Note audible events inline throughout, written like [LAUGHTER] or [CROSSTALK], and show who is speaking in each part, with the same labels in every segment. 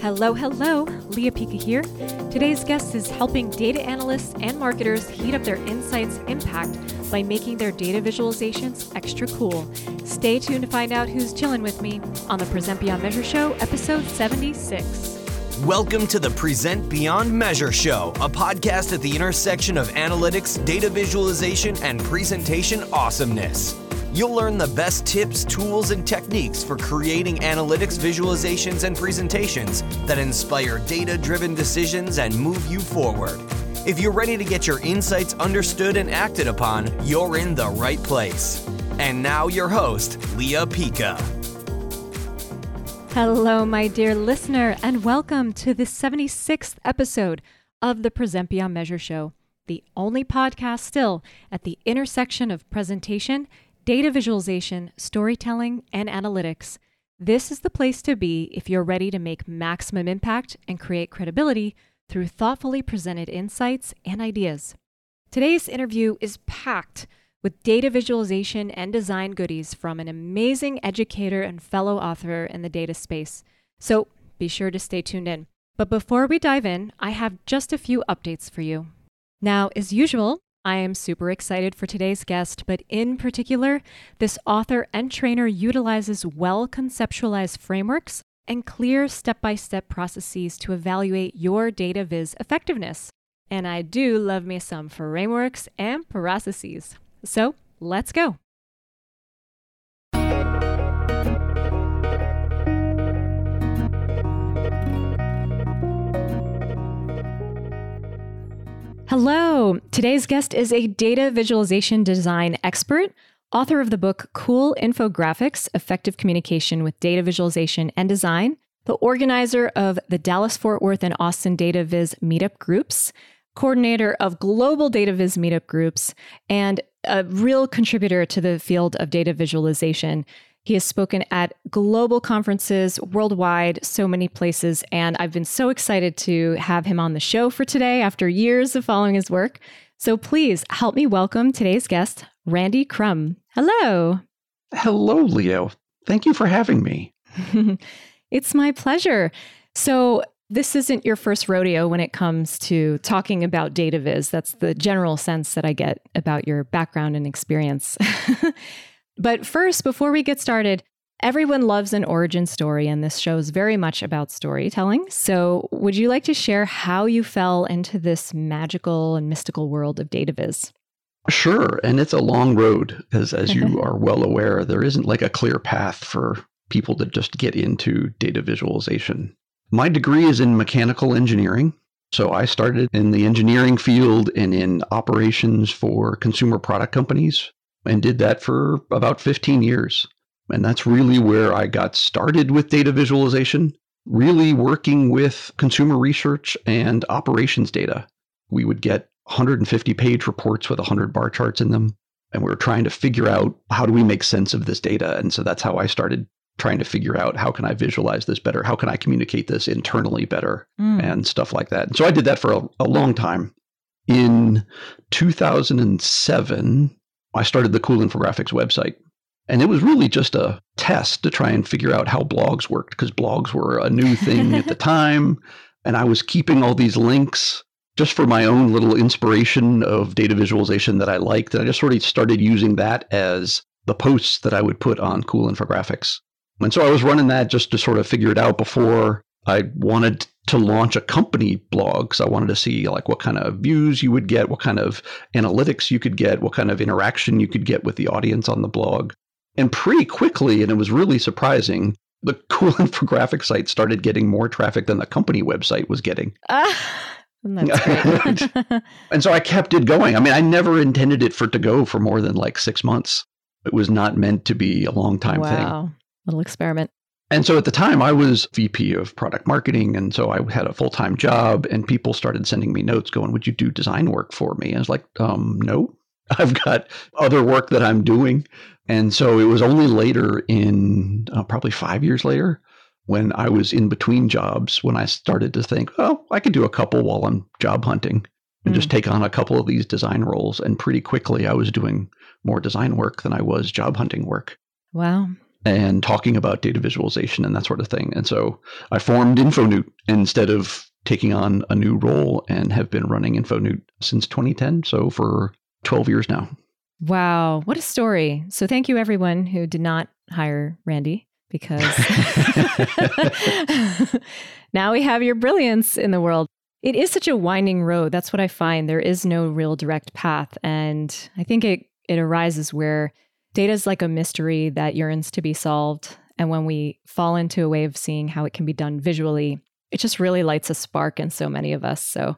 Speaker 1: Hello, hello, Lea Pica here. Today's guest is helping data analysts and marketers heat up their insights impact by making their data visualizations extra cool. Stay tuned to find out who's chilling with me on the Present Beyond Measure Show, episode 76.
Speaker 2: Welcome to the Present Beyond Measure Show, a podcast at the intersection of analytics, data visualization, and presentation awesomeness. You'll learn the best tips, tools, and techniques for creating analytics visualizations and presentations that inspire data driven decisions and move you forward. If you're ready to get your insights understood and acted upon, you're in the right place. And now, your host, Lea Pica.
Speaker 1: Hello, my dear listener, and welcome to the 76th episode of the Present Beyond Measure Show, the only podcast still at the intersection of presentation data visualization, storytelling, and analytics. This is the place to be if you're ready to make maximum impact and create credibility through thoughtfully presented insights and ideas. Today's interview is packed with data visualization and design goodies from an amazing educator and fellow author in the data space. So be sure to stay tuned in. But before we dive in, I have just a few updates for you. Now, as usual, I am super excited for today's guest, but in particular, this author and trainer utilizes well conceptualized frameworks and clear step by step processes to evaluate your data viz effectiveness. And I do love me some frameworks and processes. So let's go. Hello. Today's guest is a data visualization design expert, author of the book Cool Infographics Effective Communication with Data Visualization and Design, the organizer of the Dallas Fort Worth and Austin Data Viz meetup groups, coordinator of global data viz meetup groups, and a real contributor to the field of data visualization. He has spoken at global conferences worldwide, so many places, and I've been so excited to have him on the show for today after years of following his work. So please help me welcome today's guest, Randy Krum. Hello.
Speaker 3: Hello, Leo. Thank you for having me. [LAUGHS]
Speaker 1: it's my pleasure. So, this isn't your first rodeo when it comes to talking about data viz. That's the general sense that I get about your background and experience. [LAUGHS] But first, before we get started, everyone loves an origin story, and this show is very much about storytelling. So, would you like to share how you fell into this magical and mystical world of data viz?
Speaker 3: Sure, and it's a long road, as as you mm-hmm. are well aware. There isn't like a clear path for people to just get into data visualization. My degree is in mechanical engineering. So I started in the engineering field and in operations for consumer product companies and did that for about 15 years. And that's really where I got started with data visualization, really working with consumer research and operations data. We would get 150 page reports with 100 bar charts in them. And we were trying to figure out how do we make sense of this data. And so that's how I started trying to figure out how can I visualize this better? How can I communicate this internally better? Mm. And stuff like that. And so I did that for a, a long time. In 2007, I started the Cool Infographics website. And it was really just a test to try and figure out how blogs worked because blogs were a new thing at the [LAUGHS] time. And I was keeping all these links just for my own little inspiration of data visualization that I liked. And I just sort of started using that as the posts that I would put on Cool Infographics. And so I was running that just to sort of figure it out before I wanted to launch a company blog because I wanted to see like what kind of views you would get, what kind of analytics you could get, what kind of interaction you could get with the audience on the blog. And pretty quickly, and it was really surprising, the [LAUGHS] cool infographic site started getting more traffic than the company website was getting. [LAUGHS] Uh, [LAUGHS] and so I kept it going. I mean, I never intended it for it to go for more than like six months. It was not meant to be a long time wow. thing. Wow.
Speaker 1: Little experiment.
Speaker 3: And so at the time, I was VP of product marketing. And so I had a full time job, and people started sending me notes going, Would you do design work for me? And I was like, um, No, [LAUGHS] I've got other work that I'm doing. And so it was only later, in uh, probably five years later, when I was in between jobs, when I started to think, Oh, I could do a couple while I'm job hunting and mm. just take on a couple of these design roles. And pretty quickly, I was doing more design work than I was job hunting work.
Speaker 1: Wow.
Speaker 3: And talking about data visualization and that sort of thing. And so I formed InfoNewt instead of taking on a new role and have been running InfoNewt since 2010. So for 12 years now.
Speaker 1: Wow, what a story. So thank you everyone who did not hire Randy because [LAUGHS] now we have your brilliance in the world. It is such a winding road. That's what I find. There is no real direct path. And I think it, it arises where data is like a mystery that yearns to be solved. And when we fall into a way of seeing how it can be done visually, it just really lights a spark in so many of us. So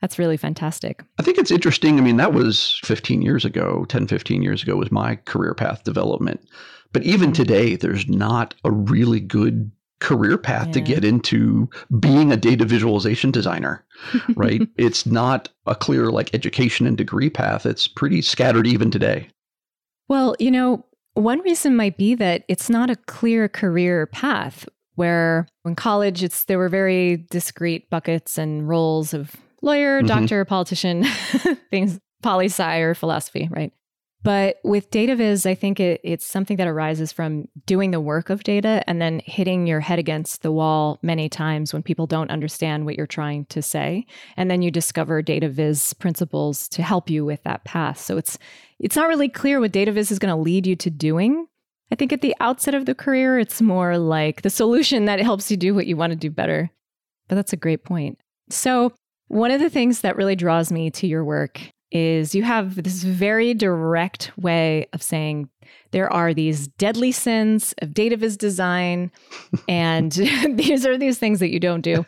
Speaker 1: that's really fantastic.
Speaker 3: I think it's interesting. I mean, that was 15 years ago, 10, 15 years ago was my career path development. But even mm-hmm. today, there's not a really good career path yeah. to get into being a data visualization designer, [LAUGHS] right? it's not a clear like education and degree path. It's pretty scattered even today.
Speaker 1: Well, you know, one reason might be that it's not a clear career path where in college it's there were very discrete buckets and roles of lawyer, mm-hmm. doctor, politician, [LAUGHS] things poli sci or philosophy, right? But with data viz, I think it, it's something that arises from doing the work of data and then hitting your head against the wall many times when people don't understand what you're trying to say. And then you discover data viz principles to help you with that path. So it's it's not really clear what data viz is going to lead you to doing. I think at the outset of the career, it's more like the solution that helps you do what you want to do better. But that's a great point. So, one of the things that really draws me to your work is you have this very direct way of saying there are these deadly sins of data viz design and [LAUGHS] these are these things that you don't do.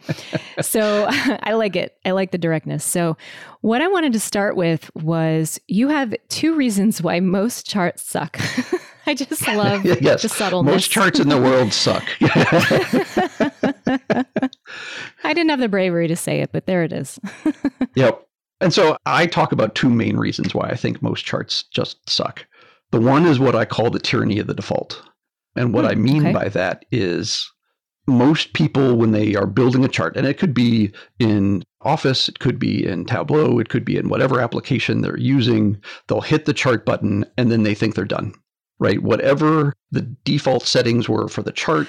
Speaker 1: So [LAUGHS] i like it. I like the directness. So what i wanted to start with was you have two reasons why most charts suck. [LAUGHS] I just love yes, the subtleness.
Speaker 3: most charts in the world suck.
Speaker 1: I didn't have the bravery to say it but there it is.
Speaker 3: Yep and so I talk about two main reasons why I think most charts just suck. The one is what I call the tyranny of the default. And what mm, I mean okay. by that is most people, when they are building a chart, and it could be in Office, it could be in Tableau, it could be in whatever application they're using, they'll hit the chart button and then they think they're done, right? Whatever the default settings were for the chart,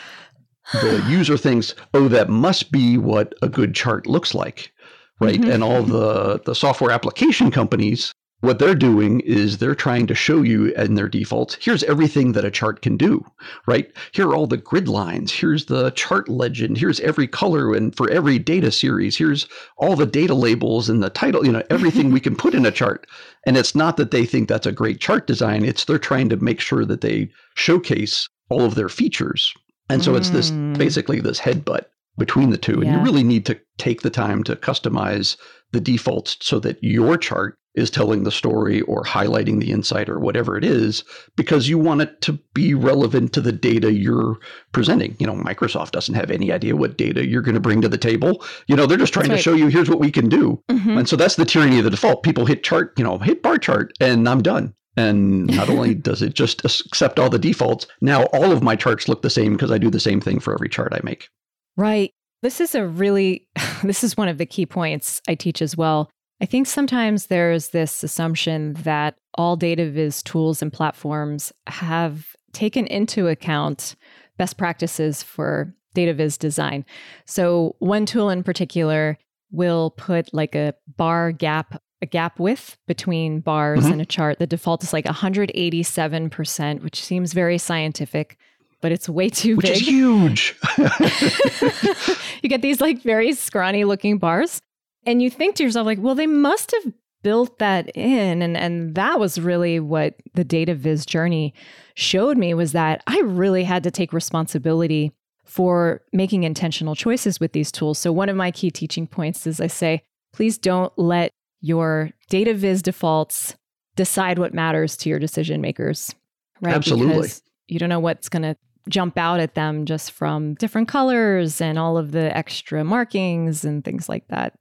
Speaker 3: the [SIGHS] user thinks, oh, that must be what a good chart looks like right? Mm-hmm. And all the, the software application companies, what they're doing is they're trying to show you in their defaults, here's everything that a chart can do, right? Here are all the grid lines. Here's the chart legend. Here's every color and for every data series. Here's all the data labels and the title, you know, everything we can put in a chart. And it's not that they think that's a great chart design. It's they're trying to make sure that they showcase all of their features. And so mm. it's this mm. basically this headbutt between the two. And you really need to take the time to customize the defaults so that your chart is telling the story or highlighting the insight or whatever it is because you want it to be relevant to the data you're presenting. You know, Microsoft doesn't have any idea what data you're going to bring to the table. You know, they're just trying right. to show you here's what we can do. Mm-hmm. And so that's the tyranny of the default. People hit chart, you know, hit bar chart and I'm done. And not [LAUGHS] only does it just accept all the defaults, now all of my charts look the same because I do the same thing for every chart I make.
Speaker 1: Right. This is a really, [LAUGHS] this is one of the key points I teach as well. I think sometimes there's this assumption that all data viz tools and platforms have taken into account best practices for data viz design. So, one tool in particular will put like a bar gap a gap width between bars mm-hmm. in a chart. The default is like 187%, which seems very scientific but it's way too
Speaker 3: Which
Speaker 1: big.
Speaker 3: Which is huge. [LAUGHS] [LAUGHS]
Speaker 1: you get these like very scrawny looking bars. And you think to yourself, like, well, they must have built that in. And and that was really what the data viz journey showed me was that I really had to take responsibility for making intentional choices with these tools. So one of my key teaching points is I say, please don't let your data viz defaults decide what matters to your decision makers.
Speaker 3: Right. Absolutely.
Speaker 1: Because you don't know what's going to jump out at them just from different colors and all of the extra markings and things like that.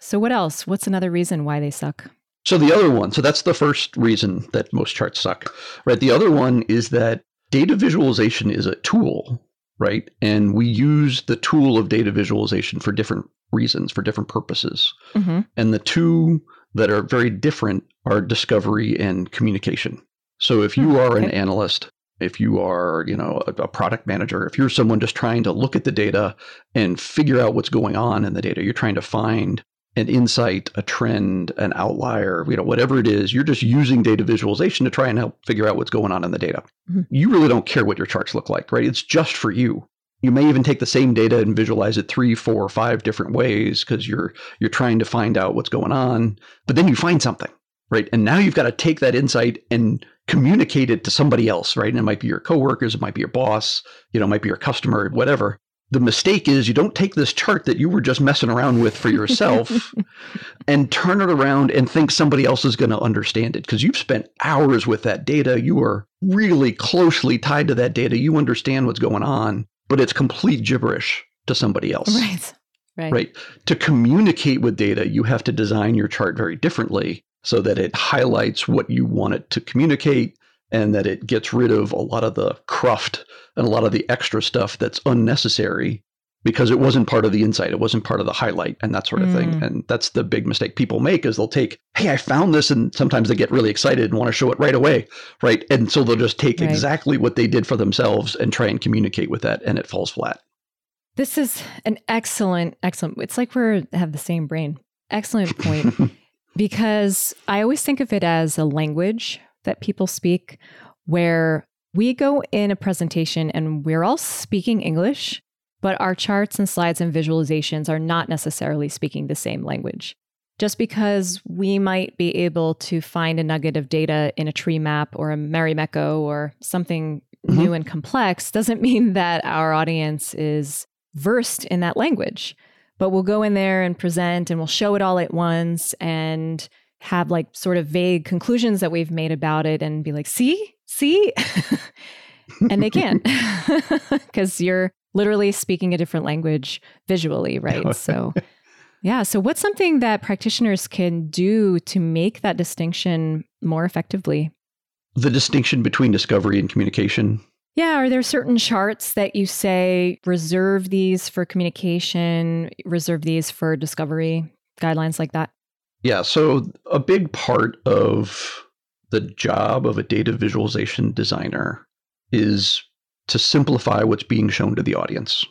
Speaker 1: So, what else? What's another reason why they suck?
Speaker 3: So, the other one, so that's the first reason that most charts suck, right? The other one is that data visualization is a tool, right? And we use the tool of data visualization for different reasons, for different purposes. Mm-hmm. And the two that are very different are discovery and communication. So, if you are okay. an analyst if you are, you know, a, a, product manager, if you're someone just trying to look at the data and figure out what's going on in the data, you're trying to find an insight, a trend, an outlier, you know, whatever it is, you're just using data visualization to try and help figure out what's going on in the data. Mm-hmm. You really don't care what your charts look like, right? It's just for you. You may even take the same data and visualize it three, four, five different ways because you're you're trying to find out what's going on. But then you find something, right? And now you've got to take that insight and communicate it to somebody else, right? And it might be your coworkers, it might be your boss, you know, it might be your customer, whatever the mistake is you don't take this chart that you were just messing around with for yourself [LAUGHS] and turn it around and think somebody else is going to understand it because you've spent hours with that data. You are really closely tied to that data. You understand what's going on, but it's complete gibberish to somebody else.
Speaker 1: Right. Right.
Speaker 3: Right. To communicate with data, you have to design your chart very differently so that it highlights what you want it to communicate and that it gets rid of a lot of the cruft and a lot of the extra stuff that's unnecessary because it wasn't part of the insight it wasn't part of the highlight and that sort of mm. thing and that's the big mistake people make is they'll take hey i found this and sometimes they get really excited and want to show it right away right? And so they'll just take right. exactly what they did for themselves and try and communicate with that and it falls flat.
Speaker 1: This is an excellent excellent it's like we have the same brain. Excellent point [LAUGHS] because i always think of it as a language that people speak where we go in a presentation and we're all speaking English, but our charts and slides and visualizations are not necessarily speaking the same language. Just because we might be able to find a nugget of data in a tree map or a Marimekko or something mm-hmm. new and complex doesn't [LAUGHS] mean that our audience is versed in that language. But we'll go in there and present and we'll show it all at once and have like sort of vague conclusions that we've made about it and be like, see, see? [LAUGHS] and they can't [LAUGHS] because you're literally speaking a different language visually, right? [LAUGHS] So, yeah. So, what's something that practitioners can do to make that distinction more effectively?
Speaker 3: The distinction between discovery and communication.
Speaker 1: Yeah. Are there certain charts that you say reserve these for communication, reserve these for discovery, guidelines like that?
Speaker 3: Yeah. So, a big part of the job of a data visualization designer is to simplify what's being shown to the audience,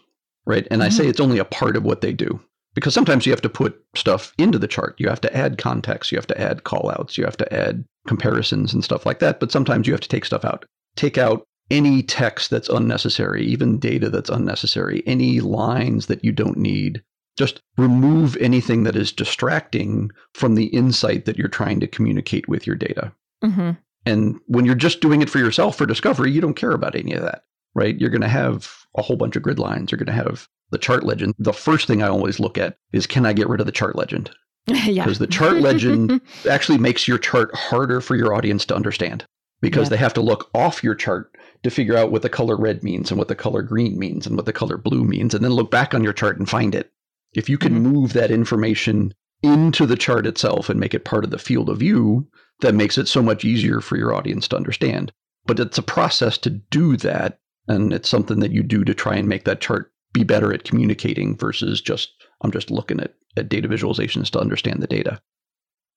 Speaker 3: right? And mm-hmm. I say mm-hmm. it's only a part of what they do because sometimes you have to put stuff into the chart. You have to add context, you have to add callouts, you have to add comparisons and stuff like that. But sometimes you have to take stuff out. Take out any text that's unnecessary, even data that's unnecessary, any lines that you don't need. Just remove anything that is distracting from the insight that you're trying to communicate with your data. Mm-hmm. And when you're just doing it for yourself for discovery, you don't care about any of that, right? You're going to have a whole bunch of grid lines. You're going to have the chart legend. The first thing I always look at is can I get rid of the chart legend? [LAUGHS] yeah. Because the chart legend [LAUGHS] actually makes your chart harder for your audience to understand because yeah. they have to look off your chart to figure out what the color red means and what the color green means and what the color blue means, and then look back on your chart and find it. If you can mm-hmm. move that information into the chart itself and make it part of the field of view, that makes it so much easier for your audience to understand. But it's a process to do that. And it's something that you do to try and make that chart be better at communicating versus just, I'm just looking at, at data visualizations to understand the data.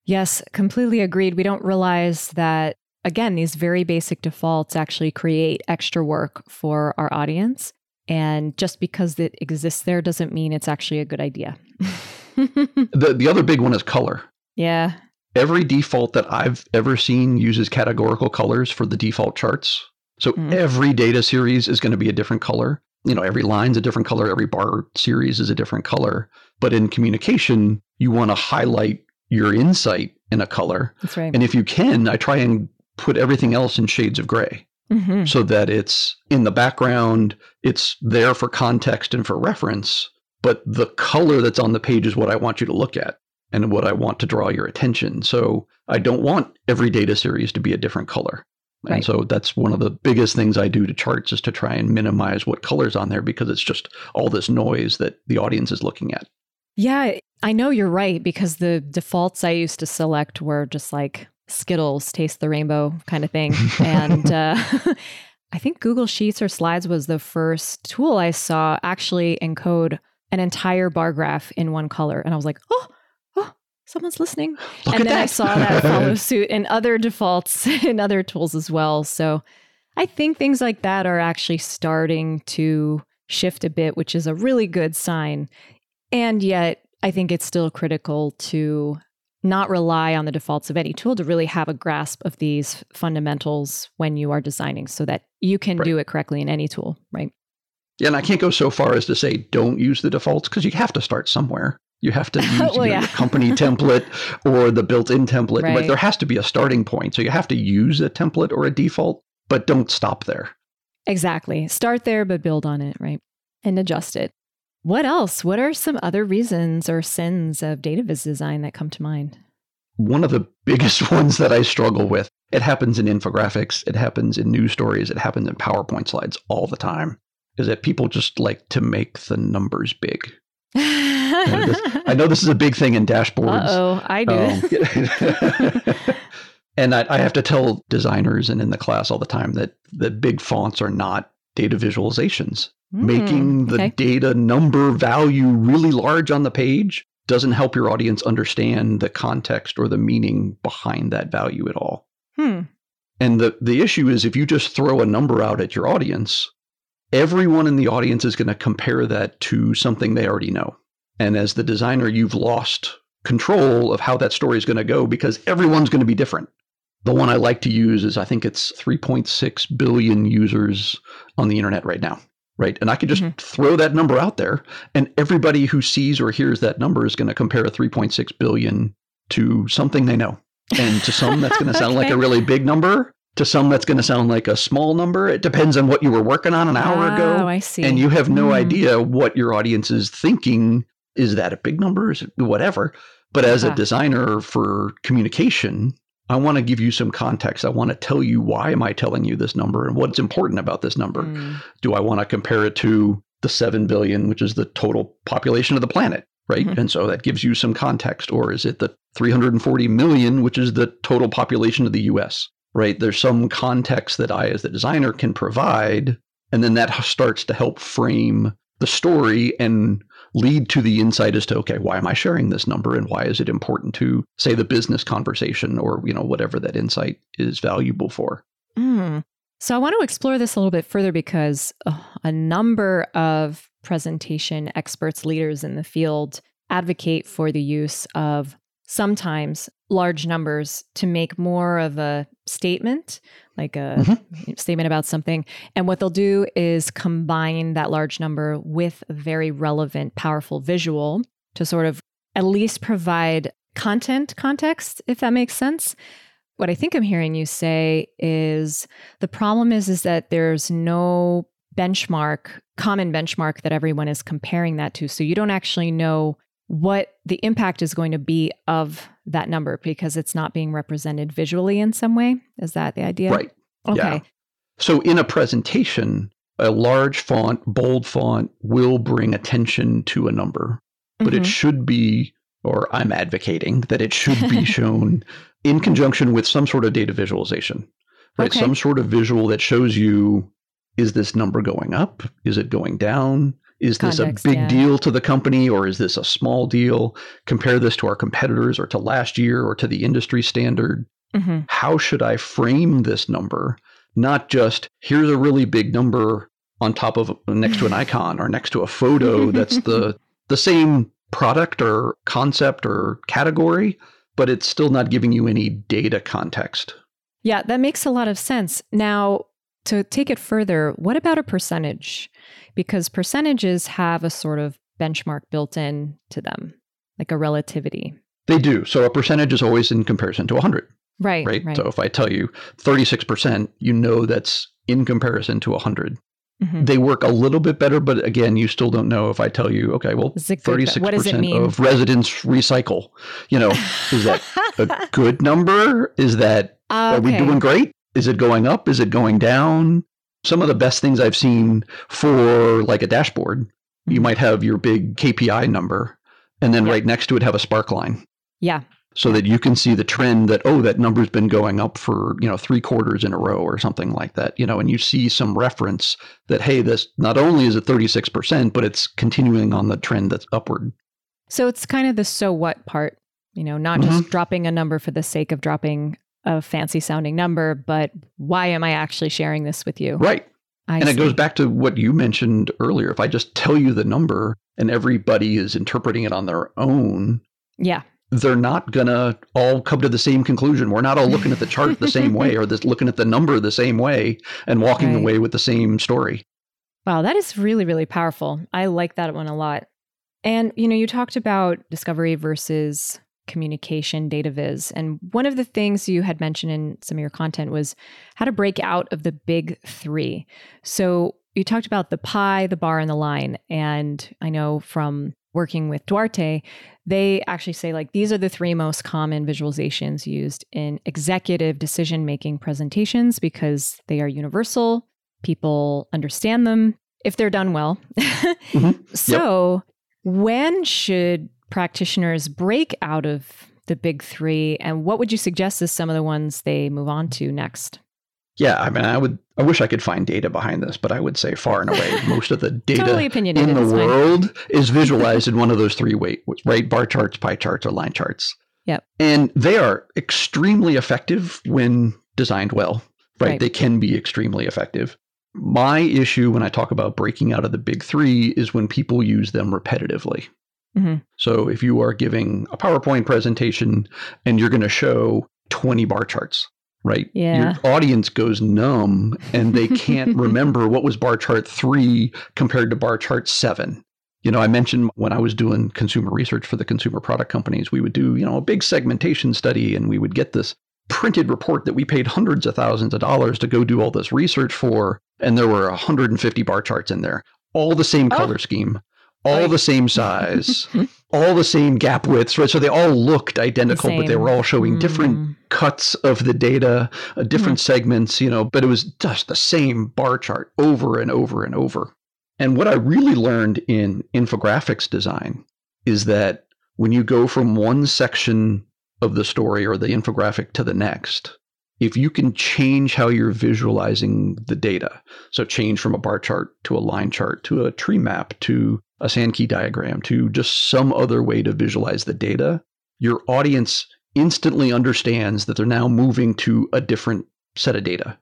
Speaker 1: Yes, completely agreed. We don't realize that, again, these very basic defaults actually create extra work for our audience. And just because it exists there doesn't mean it's actually a good idea. [LAUGHS]
Speaker 3: the, the other big one is color.
Speaker 1: Yeah
Speaker 3: every default that I've ever seen uses categorical colors for the default charts. So mm. every data series is going to be a different color. You know, every line's a different color, every bar series is a different color. But in communication, you want to highlight your insight in a color.
Speaker 1: That's right.
Speaker 3: And if you can, I try and put everything else in shades of gray. Mm-hmm. So that it's in the background, it's there for context and for reference, but the color that's on the page is what I want you to look at and what I want to draw your attention. So I don't want every data series to be a different color. And right. so that's one of the biggest things I do to charts is to try and minimize what colors on there because it's just all this noise that the audience is looking at.
Speaker 1: Yeah, I know you're right because the defaults I used to select were just like Skittles, taste the rainbow kind of thing. [LAUGHS] and uh, [LAUGHS] I think Google Sheets or Slides was the first tool I saw actually encode an entire bar graph in one color. And I was like, oh, someone's listening.
Speaker 3: Look
Speaker 1: and then
Speaker 3: that.
Speaker 1: I saw that [LAUGHS] follow suit in other defaults in other tools as well. So I think things like that are actually starting to shift a bit, which is a really good sign. And yet, I think it's still critical to not rely on the defaults of any tool to really have a grasp of these fundamentals when you are designing so that you can right. do it correctly in any tool, right?
Speaker 3: Yeah, and I can't go so far as to say don't use the defaults because you have to start somewhere. You have to [LAUGHS] use well, yeah. your company template or the built-in template, right. but there has to be a starting point. So you have to use a template or a default, but don't stop there.
Speaker 1: Exactly. Start there, but build on it, right? And adjust it. What else? What are some other reasons or sins of data viz design that come to mind?
Speaker 3: One of the biggest [LAUGHS] ones that I struggle with, it happens in infographics, it happens in news stories, it happens in PowerPoint slides all the time, is that people just like to make the numbers big. [LAUGHS] I know this is a big thing in dashboards.
Speaker 1: Oh, I do.
Speaker 3: Um, [LAUGHS] and I, I, have to tell designers and in the class all the time that the big fonts are not data visualizations. Mm, Making the okay. data number value really large on the page doesn't help your audience understand the context or the meaning behind that value at all.
Speaker 1: Hmm.
Speaker 3: And the, the issue is if you just throw a number out at your audience, everyone in the audience is going to compare that to something they already know. And as the designer, you've lost control of how that story is going to go because everyone's going to be different. The one I like to use is I think it's 3.6 billion users on the internet right now, right? And I could just mm-hmm. throw that number out there, and everybody who sees or hears that number is going to compare 3.6 billion to something they know. And to some, that's going to sound okay. like a [LAUGHS] really big number. To some, that's going to sound like a small number. It depends on what you were working on an hour
Speaker 1: oh,
Speaker 3: ago.
Speaker 1: I see.
Speaker 3: And you have no mm. idea what your audience is thinking. Is that a big number? Is it whatever? But as uh-huh. a designer for communication, I want to give you some context. I want to tell you why am I telling you this number and what's important about this number. Mm. Do I want to compare it to the 7 billion, which is the total population of the planet, right? Mm-hmm. And so that gives you some context. Or is it the 340 million, which is the total population of the US, right? There's some context that I, as the designer, can provide. And then that starts to help frame the story and lead to the insight as to okay why am i sharing this number and why is it important to say the business conversation or you know whatever that insight is valuable for
Speaker 1: mm. so i want to explore this a little bit further because uh, a number of presentation experts leaders in the field advocate for the use of sometimes large numbers to make more of a statement, like a mm-hmm. statement about something. And what they'll do is combine that large number with a very relevant, powerful visual to sort of at least provide content context, if that makes sense. What I think I'm hearing you say is the problem is is that there's no benchmark, common benchmark that everyone is comparing that to. So you don't actually know what the impact is going to be of that number because it's not being represented visually in some way. Is that the idea?
Speaker 3: Right.
Speaker 1: Okay.
Speaker 3: Yeah. So in a presentation, a large font, bold font will bring attention to a number, but mm-hmm. it should be, or I'm advocating that it should be [LAUGHS] shown in conjunction with some sort of data visualization, right? Okay. Some sort of visual that shows you is this number going up? Is it going down? Is Context, this a big yeah. deal to the company or is this a small deal? Compare this to our competitors or to last year or to the industry standard. Mm-hmm. How should I frame this number? Not just here's a really big number on top of next to an [LAUGHS] icon or next to a photo that's the [LAUGHS] the same product or concept or category, but it's still not giving you any data context.
Speaker 1: Yeah, that makes a lot of sense. Now, to take it further, what about a percentage? Because percentages have a sort of benchmark built in to them, like a relativity.
Speaker 3: They do. So a percentage is always in comparison to 100.
Speaker 1: Right,
Speaker 3: right.
Speaker 1: Right.
Speaker 3: So if I tell you 36%, you know that's in comparison to 100. Mm-hmm. They work a little bit better, but again, you still don't know if I tell you, okay, well, 36% of residents recycle. You know, is that a [LAUGHS] good number? Is that, okay. are we doing great? Is it going up? Is it going down? Some of the best things I've seen for like a dashboard, mm-hmm. you might have your big KPI number and then right next to it have a spark line.
Speaker 1: Yeah.
Speaker 3: So that you can see the trend that, oh, that number's been going up for, you know, three quarters in a row or something like that, you know, and you see some reference that, hey, this not only is it 36%, but it's continuing on the trend that's upward.
Speaker 1: So it's kind of the so what part, you know, not mm-hmm. just dropping a number for the sake of dropping a fancy sounding number, but why am I actually sharing this with you?
Speaker 3: Right.
Speaker 1: I
Speaker 3: and it goes back to what you mentioned earlier. If I just tell you the number and everybody is interpreting it on their own,
Speaker 1: Yeah.
Speaker 3: they're not going to all come to the same conclusion. We're not all looking at the chart the same way [LAUGHS] or this, looking at the number the same way and walking
Speaker 1: Right.
Speaker 3: away with the same story.
Speaker 1: Wow, that is really, really powerful. I like that one a lot. And, you know, you talked about discovery versus communication data viz. And one of the things you had mentioned in some of your content was how to break out of the big three. So you talked about the pie, the bar, and the line. And I know from working with Duarte, they actually say like these are the three most common visualizations used in executive decision making presentations because they are universal. People understand them if they're done well. [LAUGHS] Mm-hmm. So, when should practitioners break out of the big three? And what would you suggest as some of the ones they move on to next?
Speaker 3: Yeah, I mean, I would. I wish I could find data behind this, but I would say far and away [LAUGHS] most of the data
Speaker 1: Totally
Speaker 3: in the world is visualized in one of those three ways, right? Bar charts, pie charts, or line charts.
Speaker 1: Yep.
Speaker 3: And they are extremely effective when designed well, right?
Speaker 1: Right.
Speaker 3: They can be extremely effective. My issue when I talk about breaking out of the big three is when people use them repetitively.
Speaker 1: Mhm.
Speaker 3: So if you are giving a PowerPoint presentation and you're going to show 20 bar charts, right?
Speaker 1: Yeah.
Speaker 3: Your audience goes numb and they can't [LAUGHS] remember what was bar chart three compared to bar chart seven. You know, I mentioned when I was doing consumer research for the consumer product companies, we would do, you know, a big segmentation study and we would get this printed report that we paid hundreds of thousands of dollars to go do all this research for. And there were 150 bar charts in there, all the same
Speaker 1: Oh.
Speaker 3: color scheme, all the same size, [LAUGHS] all the same gap widths, right? So they all looked identical, but they were all showing different
Speaker 1: Mm.
Speaker 3: cuts of the data, uh, different segments, you know, but it was just the same bar chart over and over and over. And what I really learned in infographics design is that when you go from one section of the story or the infographic to the next, if you can change how you're visualizing the data, so change from a bar chart to a line chart to a tree map to a Sankey diagram to just some other way to visualize the data, your audience instantly understands that they're now moving to a different set of data.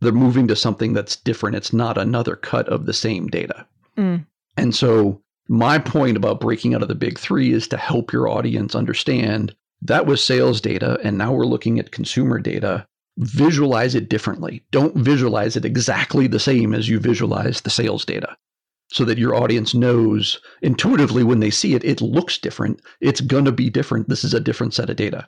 Speaker 3: They're moving to something that's different. It's not another cut of the same data.
Speaker 1: Mm.
Speaker 3: And so, my point about breaking out of the big three is to help your audience understand that was sales data, and now we're looking at consumer data. Visualize it differently. Don't visualize it exactly the same as you visualize the sales data so that your audience knows intuitively when they see it, it looks different. It's going to be different. This is a different set of data.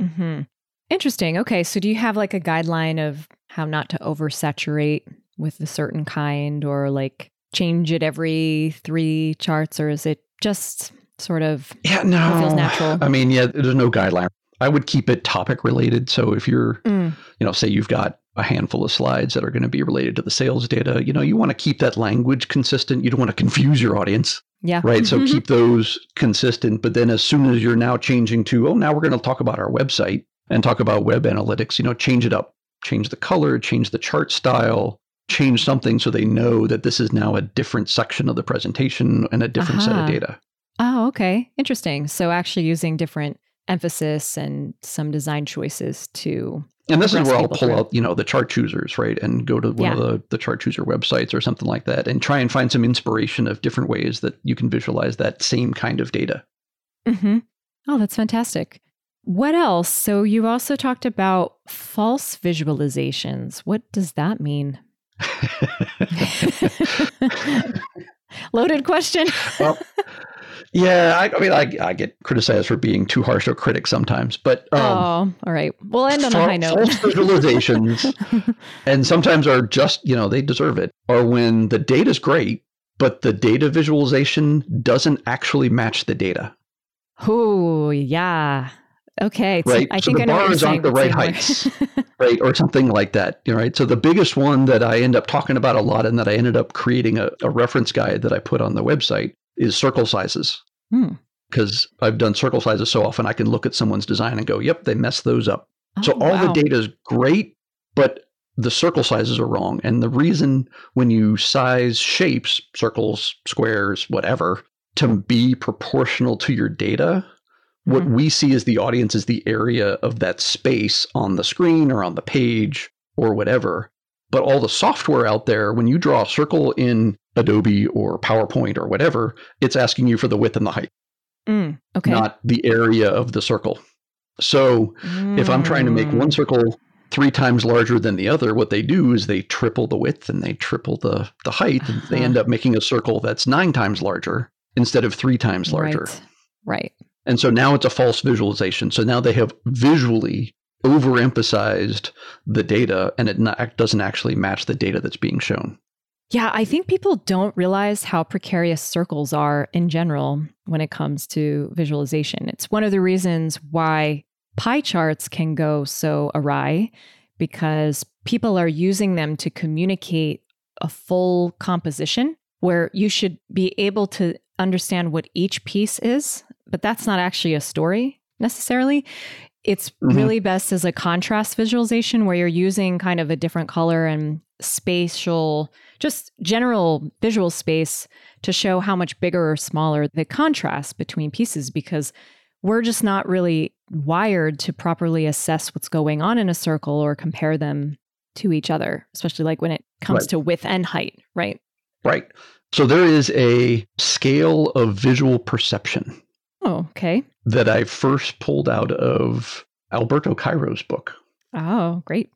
Speaker 1: hmm Interesting. Okay. So, do you have like a guideline of how not to oversaturate with a certain kind or like change it every three charts, or is it just sort of
Speaker 3: Yeah, no.
Speaker 1: feels natural.
Speaker 3: I mean, yeah, there's no guideline. I would keep it topic related. So if you're,
Speaker 1: Mm.
Speaker 3: you know, say you've got a handful of slides that are going to be related to the sales data, you know, you want to keep that language consistent. You don't want to confuse your audience,
Speaker 1: yeah,
Speaker 3: right? So keep those consistent. But then as soon as you're now changing to, oh, now we're going to talk about our website and talk about web analytics, you know, change it up, change the color, change the chart style, change something so they know that this is now a different section of the presentation and a different set of data.
Speaker 1: Oh, okay. Interesting. So actually using different emphasis and some design choices to
Speaker 3: And this is where I'll pull
Speaker 1: through.
Speaker 3: out, you know, the chart choosers, right? And go to one
Speaker 1: Yeah.
Speaker 3: of the, the chart chooser websites or something like that and try and find some inspiration of different ways that you can visualize that same kind of data.
Speaker 1: Mm-hmm. Oh, that's fantastic. What else? So you also talked about false visualizations. What does that mean? [LAUGHS] [LAUGHS] Loaded question.
Speaker 3: well, yeah, I, I mean, I, I get criticized for being too harsh a critic sometimes, but um,
Speaker 1: oh, all right. We'll end on a high note.
Speaker 3: false visualizations, [LAUGHS] and sometimes are just, you know, they deserve it, or when the data is great, but the data visualization doesn't actually match the data.
Speaker 1: oh, yeah. Okay. so
Speaker 3: Right,
Speaker 1: I
Speaker 3: so
Speaker 1: think
Speaker 3: the
Speaker 1: I know what you're
Speaker 3: bars aren't the right
Speaker 1: more. [LAUGHS]
Speaker 3: right or something like that You know right so the biggest one that i end up talking about a lot and that i ended up creating a, a reference guide that i put on the website is circle sizes
Speaker 1: Hmm.
Speaker 3: because i've done circle sizes so often i can look at someone's design and go yep they messed those up so
Speaker 1: Oh,
Speaker 3: all
Speaker 1: wow.
Speaker 3: the data is great but the circle sizes are wrong and the reason when you size shapes circles squares whatever to be proportional to your data What mm-hmm. we see as the audience is the area of that space on the screen or on the page or whatever. But all the software out there, when you draw a circle in Adobe or PowerPoint or whatever, it's asking you for the width and the height,
Speaker 1: mm, okay.
Speaker 3: not the area of the circle. So mm. if I'm trying to make one mm. circle three times larger than the other, what they do is they triple the width and they triple the, the height, and they end uh-huh. up making a circle that's nine times larger instead of three times larger.
Speaker 1: Right. right.
Speaker 3: And so now it's a false visualization. So now they have visually overemphasized the data and it not, doesn't actually match the data that's being shown.
Speaker 1: Yeah, I think people don't realize how precarious circles are in general when it comes to visualization. It's one of the reasons why pie charts can go so awry because people are using them to communicate a full composition where you should be able to understand what each piece is, but that's not actually a story necessarily. It's mm-hmm. really best as a contrast visualization where you're using kind of a different color and spatial, just general visual space to show how much bigger or smaller the contrast between pieces because we're just not really wired to properly assess what's going on in a circle or compare them to each other, especially like when it comes right. to width and height, right?
Speaker 3: Right. So there is a scale of visual perception.
Speaker 1: Oh, okay.
Speaker 3: That I first pulled out of Alberto Cairo's book.
Speaker 1: Oh, great.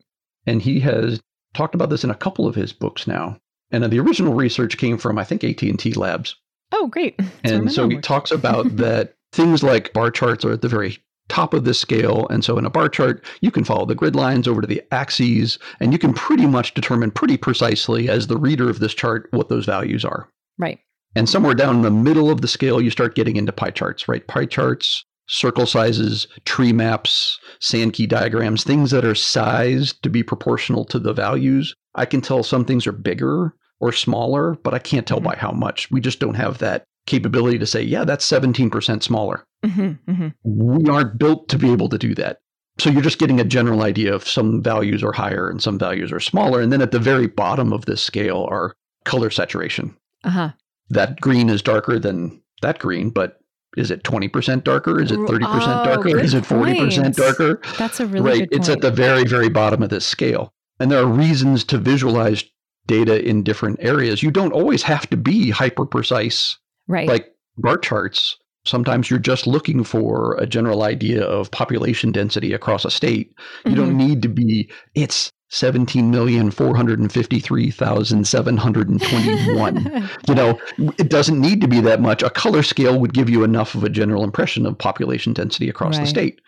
Speaker 3: And he has talked about this in a couple of his books now. And uh, the original research came from, I think, AT&T Labs.
Speaker 1: Oh, great. [LAUGHS]
Speaker 3: That's and so he talks [LAUGHS] about that things like bar charts are at the very top of this scale. And so in a bar chart, you can follow the grid lines over to the axes, and you can pretty much determine pretty precisely as the reader of this chart what those values are.
Speaker 1: Right.
Speaker 3: And somewhere down in the middle of the scale, you start getting into pie charts, right? Pie charts, circle sizes, tree maps, Sankey diagrams, things that are sized to be proportional to the values. I can tell some things are bigger or smaller, but I can't tell mm-hmm. by how much. We just don't have that capability to say, yeah, that's 17% smaller. Mm-hmm, mm-hmm. We aren't built to be able to do that. So you're just getting a general idea of some values are higher and some values are smaller. And then at the very bottom of this scale are color saturation. Uh-huh. That green is darker than that green, but is it 20% darker? Is it 30% oh, darker? Is it 40% point. darker?
Speaker 1: That's a really right.
Speaker 3: It's at the very, very bottom of this scale. And there are reasons to visualize data in different areas. You don't always have to be hyper precise
Speaker 1: Right.
Speaker 3: Like bar charts, sometimes you're just looking for a general idea of population density across a state. You mm-hmm. don't need to be, it's 17,453,721. [LAUGHS] you know, it doesn't need to be that much. A color scale would give you enough of a general impression of population density across right. the state.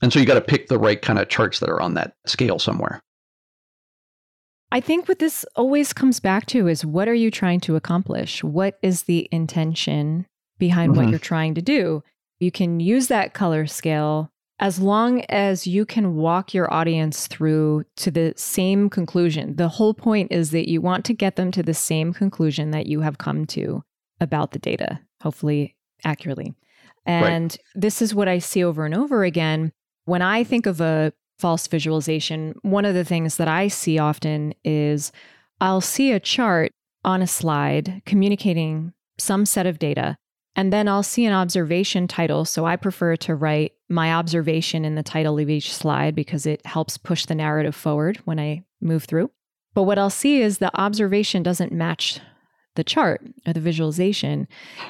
Speaker 3: And so you got to pick the right kind of charts that are on that scale somewhere.
Speaker 1: I think what this always comes back to is what are you trying to accomplish? What is the intention behind mm-hmm. what you're trying to do? You can use that color scale as long as you can walk your audience through to the same conclusion. The whole point is that you want to get them to the same conclusion that you have come to about the data, hopefully accurately. And right. this is what I see over and over again. When I think of a false visualization, one of the things that I see often is I'll see a chart on a slide communicating some set of data, and then I'll see an observation title. So I prefer to write my observation in the title of each slide because it helps push the narrative forward when I move through. But what I'll see is the observation doesn't match the chart or the visualization,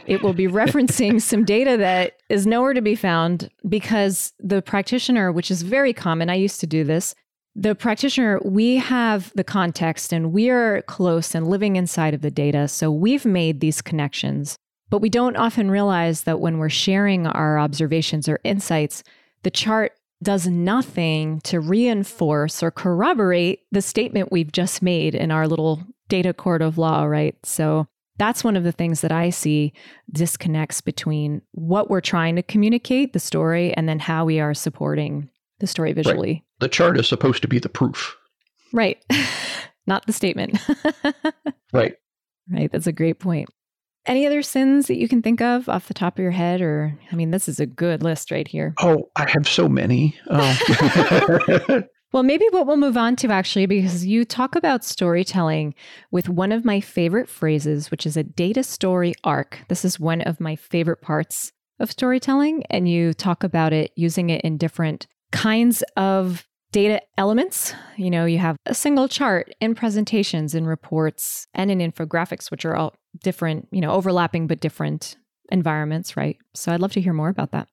Speaker 1: it will be referencing [LAUGHS] some data that is nowhere to be found because the practitioner, which is very common, I used to do this. The practitioner, we have the context and we are close and living inside of the data. So we've made these connections, but we don't often realize that when we're sharing our observations or insights, the chart does nothing to reinforce or corroborate the statement we've just made in our little data court of law, right? So that's one of the things that I see disconnects between what we're trying to communicate, the story, and then how we are supporting the story visually.
Speaker 3: Right. The chart is supposed to be the proof.
Speaker 1: Right. [LAUGHS] Not the statement. [LAUGHS]
Speaker 3: right.
Speaker 1: Right. That's a great point. Any other sins that you can think of off the top of your head? Or, I mean, this is a good list right here.
Speaker 3: Oh, I have so many. Oh. [LAUGHS]
Speaker 1: Well, maybe what we'll move on to actually, because you talk about storytelling with one of my favorite phrases, which is a data story arc. This is one of my favorite parts of storytelling and you talk about it using it in different kinds of data elements. You know, you have a single chart in presentations, in reports, and in infographics, which are all different, you know, overlapping but different environments, right? So I'd love to hear more about that.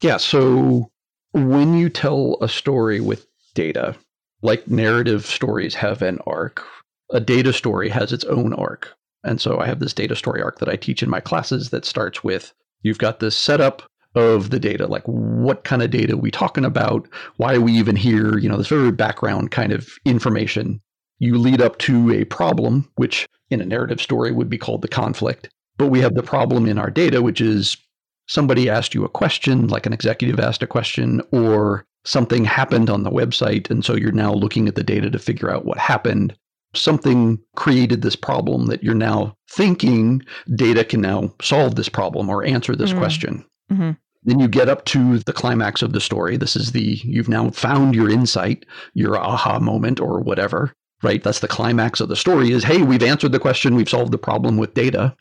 Speaker 3: Yeah. So when you tell a story with data, like narrative stories have an arc, a data story has its own arc. And so I have this data story arc that I teach in my classes that starts with you've got this setup of the data, like what kind of data are we talking about? Why are we even here? You know, this very background kind of information. You lead up to a problem, which in a narrative story would be called the conflict. But we have the problem in our data, which is somebody asked you a question, like an executive asked a question, or something happened on the website. And so you're now looking at the data to figure out what happened. Something created this problem that you're now thinking data can now solve this problem or answer this mm-hmm. question. Mm-hmm. Then you get up to the climax of the story. This is the, you've now found your insight, your aha moment or whatever, right? That's the climax of the story is, hey, we've answered the question, we've solved the problem with data.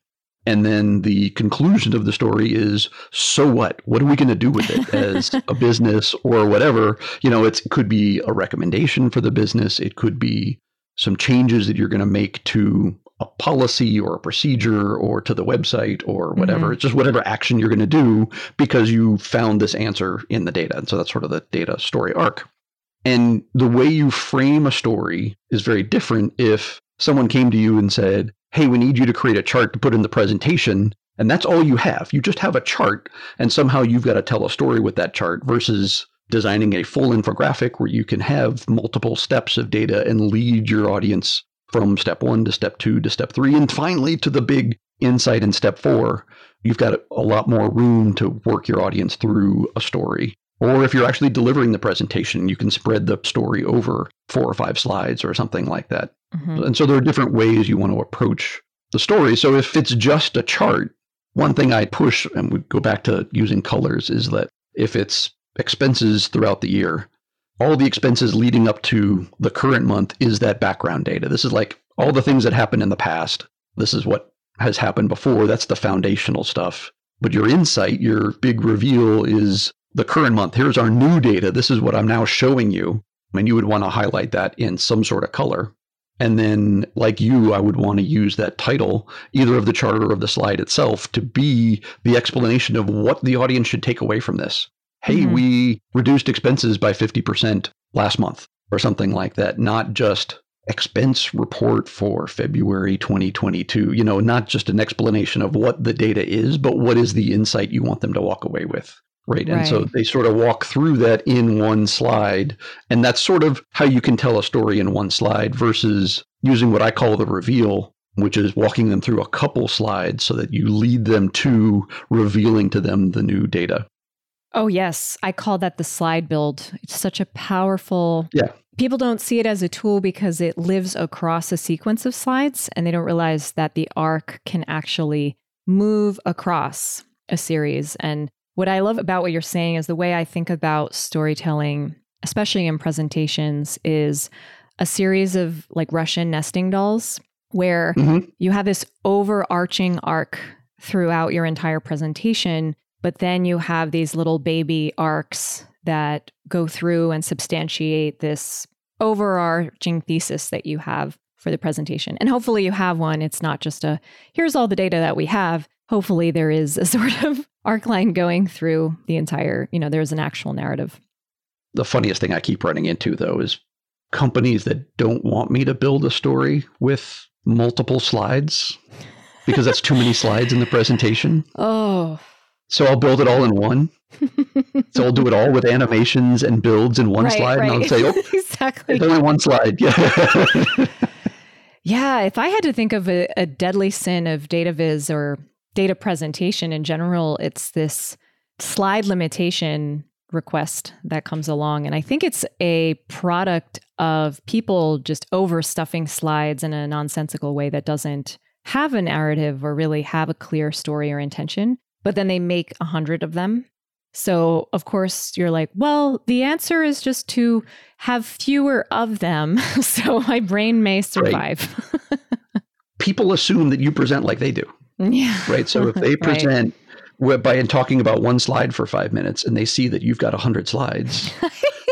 Speaker 3: And then the conclusion of the story is, so what? What are we going to do with it [LAUGHS] as a business or whatever? You know, it could be a recommendation for the business. It could be some changes that you're going to make to a policy or a procedure or to the website or whatever. Mm-hmm. It's just whatever action you're going to do because you found this answer in the data. And so that's sort of the data story arc. And the way you frame a story is very different if someone came to you and said, Hey, we need you to create a chart to put in the presentation. And that's all you have. You just have a chart, and somehow you've got to tell a story with that chart versus designing a full infographic where you can have multiple steps of data and lead your audience from step one to step two to step three, and finally to the big insight in step four, you've got a lot more room to work your audience through a story. Or if you're actually delivering the presentation, you can spread the story over four or five slides or something like that. Mm-hmm. And so there are different ways you want to approach the story. So if it's just a chart, one thing I push, and we go back to using colors, is that if it's expenses throughout the year, all the expenses leading up to the current month is that background data. This is like all the things that happened in the past. This is what has happened before. That's the foundational stuff. But your insight, your big reveal is the current month. Here's our new data. This is what I'm now showing you. And you would want to highlight that in some sort of color. And then, like you, I would want to use that title, either of the chart or of the slide itself, to be the explanation of what the audience should take away from this hey, mm-hmm. we reduced expenses by 50% last month or something like that, not just expense report for February 2022, you know, not just an explanation of what the data is, but what is the insight you want them to walk away with. Right. right. And so they sort of walk through that in one slide. And that's sort of how you can tell a story in one slide versus using what I call the reveal, which is walking them through a couple slides so that you lead them to revealing to them the new data.
Speaker 1: Oh, yes. I call that the slide build. It's such a powerful.
Speaker 3: Yeah.
Speaker 1: People don't see it as a tool because it lives across a sequence of slides and they don't realize that the arc can actually move across a series. And what I love about what you're saying is the way I think about storytelling, especially in presentations, is a series of like Russian nesting dolls where mm-hmm. you have this overarching arc throughout your entire presentation but then you have these little baby arcs that go through and substantiate this overarching thesis that you have for the presentation. And hopefully you have one. It's not just a here's all the data that we have. Hopefully there is a [LAUGHS] sort of arc line going through the entire, you know, there's an actual narrative.
Speaker 3: The funniest thing I keep running into though is companies that don't want me to build a story with multiple slides because that's too many [LAUGHS] slides in the presentation.
Speaker 1: Oh,
Speaker 3: so I'll build it all in one. so I'll do it all with animations and builds in one right, slide, right. and I'll say, "Oh, [LAUGHS] exactly, only one slide."
Speaker 1: Yeah. yeah. If I had to think of a, a deadly sin of data viz or data presentation in general, it's this slide limitation request that comes along, and I think it's a product of people just overstuffing slides in a nonsensical way that doesn't have a narrative or really have a clear story or intention but then they make a hundred of them. So, of course, you're like, well, the answer is just to have fewer of them [LAUGHS] so my brain may survive.
Speaker 3: Right. [LAUGHS] People assume that you present like they do.
Speaker 1: Yeah.
Speaker 3: Right. So if they [LAUGHS] present right. by talking about one slide for five minutes and they see that you've got a 100 slides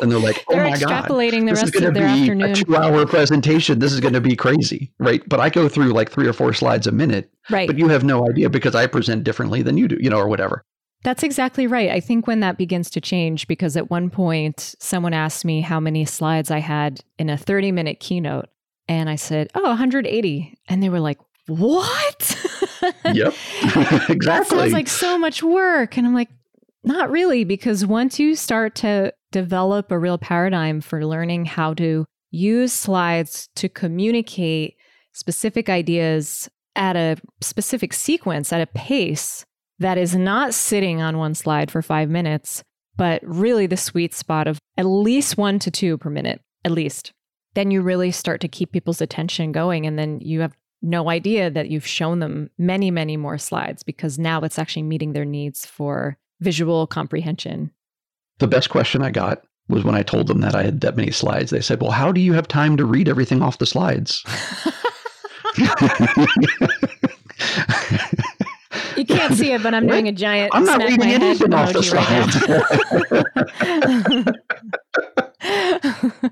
Speaker 3: and they're like [LAUGHS] oh
Speaker 1: they're
Speaker 3: my god this is going
Speaker 1: of
Speaker 3: to
Speaker 1: their
Speaker 3: be
Speaker 1: afternoon.
Speaker 3: a two hour presentation this is going to be crazy right but i go through like three or four slides a minute
Speaker 1: right.
Speaker 3: but you have no idea because i present differently than you do you know or whatever
Speaker 1: That's exactly right. I think when that begins to change, because at one point someone asked me how many slides I had in a 30 minute keynote. And I said, oh, 180. And they were like, what? [LAUGHS]
Speaker 3: yep [LAUGHS]
Speaker 1: That
Speaker 3: exactly
Speaker 1: sounds like so much work. And I'm like, not really, because once you start to develop a real paradigm for learning how to use slides to communicate specific ideas at a specific sequence, at a pace that is not sitting on one slide for five minutes, but really the sweet spot of at least one to two per minute, at least, then you really start to keep people's attention going. And then you have no idea that you've shown them many, many more slides because now it's actually meeting their needs for visual comprehension.
Speaker 3: the best question i got was when i told them that i had that many slides they said well how do you have time to read everything off the slides [LAUGHS]
Speaker 1: You can't see it, but I'm doing a giant.
Speaker 3: I'm not reading anything off the
Speaker 1: emoji right [LAUGHS]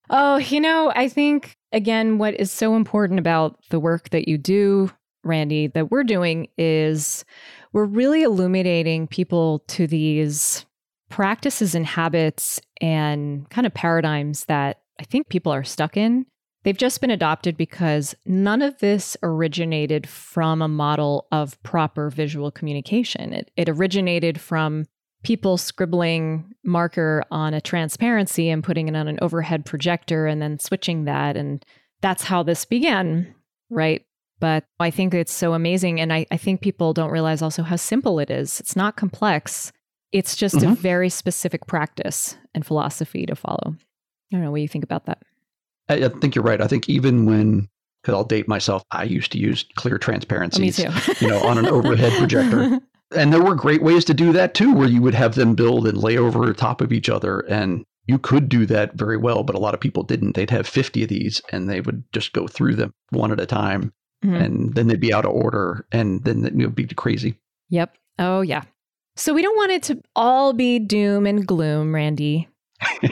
Speaker 1: [LAUGHS] oh, you know, I think again, what is so important about the work that you do, Randy, that we're doing is we're really illuminating people to these practices and habits and kind of paradigms that I think people are stuck in. They've just been adopted because none of this originated from a model of proper visual communication. It, it originated from people scribbling marker on a transparency and putting it on an overhead projector and then switching that. And that's how this began, right? But I think it's so amazing. And I, I think people don't realize also how simple it is. It's not complex, it's just a
Speaker 3: Mhm.
Speaker 1: very specific practice and philosophy to follow. I don't know what you think about that.
Speaker 3: I, I think you're right. I think even when, because I'll date myself, I used to use clear
Speaker 1: Oh,
Speaker 3: transparencies,
Speaker 1: too.
Speaker 3: you know, on an overhead projector. [LAUGHS] And there were great ways to do that too, where you would have them build and lay over top of each other. And you could do that very well, but a lot of people didn't. They'd have 50 of these and they would just go through them one at a time.
Speaker 1: Mhm.
Speaker 3: And then they'd be out of order. And then it would be crazy.
Speaker 1: Yep. Oh, yeah. So we don't want it to all be doom and gloom, Randy.